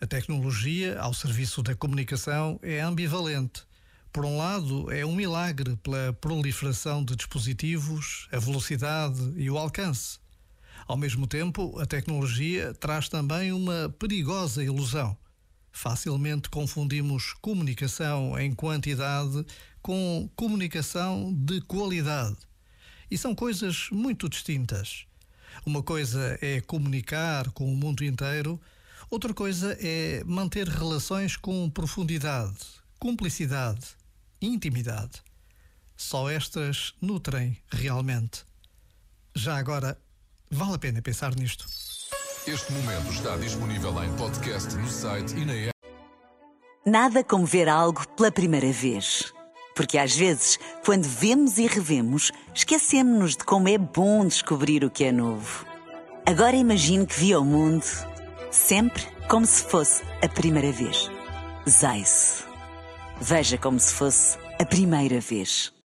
A tecnologia ao serviço da comunicação é ambivalente. Por um lado, é um milagre pela proliferação de dispositivos, a velocidade e o alcance. Ao mesmo tempo, a tecnologia traz também uma perigosa ilusão. Facilmente confundimos comunicação em quantidade com comunicação de qualidade. E são coisas muito distintas. Uma coisa é comunicar com o mundo inteiro, outra coisa é manter relações com profundidade, cumplicidade, intimidade. Só estas nutrem realmente. Já agora, vale a pena pensar nisto. Este momento está disponível em podcast no site e na app. Nada como ver algo pela primeira vez. Porque às vezes, quando vemos e revemos, esquecemos-nos de como é bom descobrir o que é novo. Agora imagine que viu o mundo sempre como se fosse a primeira vez. Zais. Veja como se fosse a primeira vez.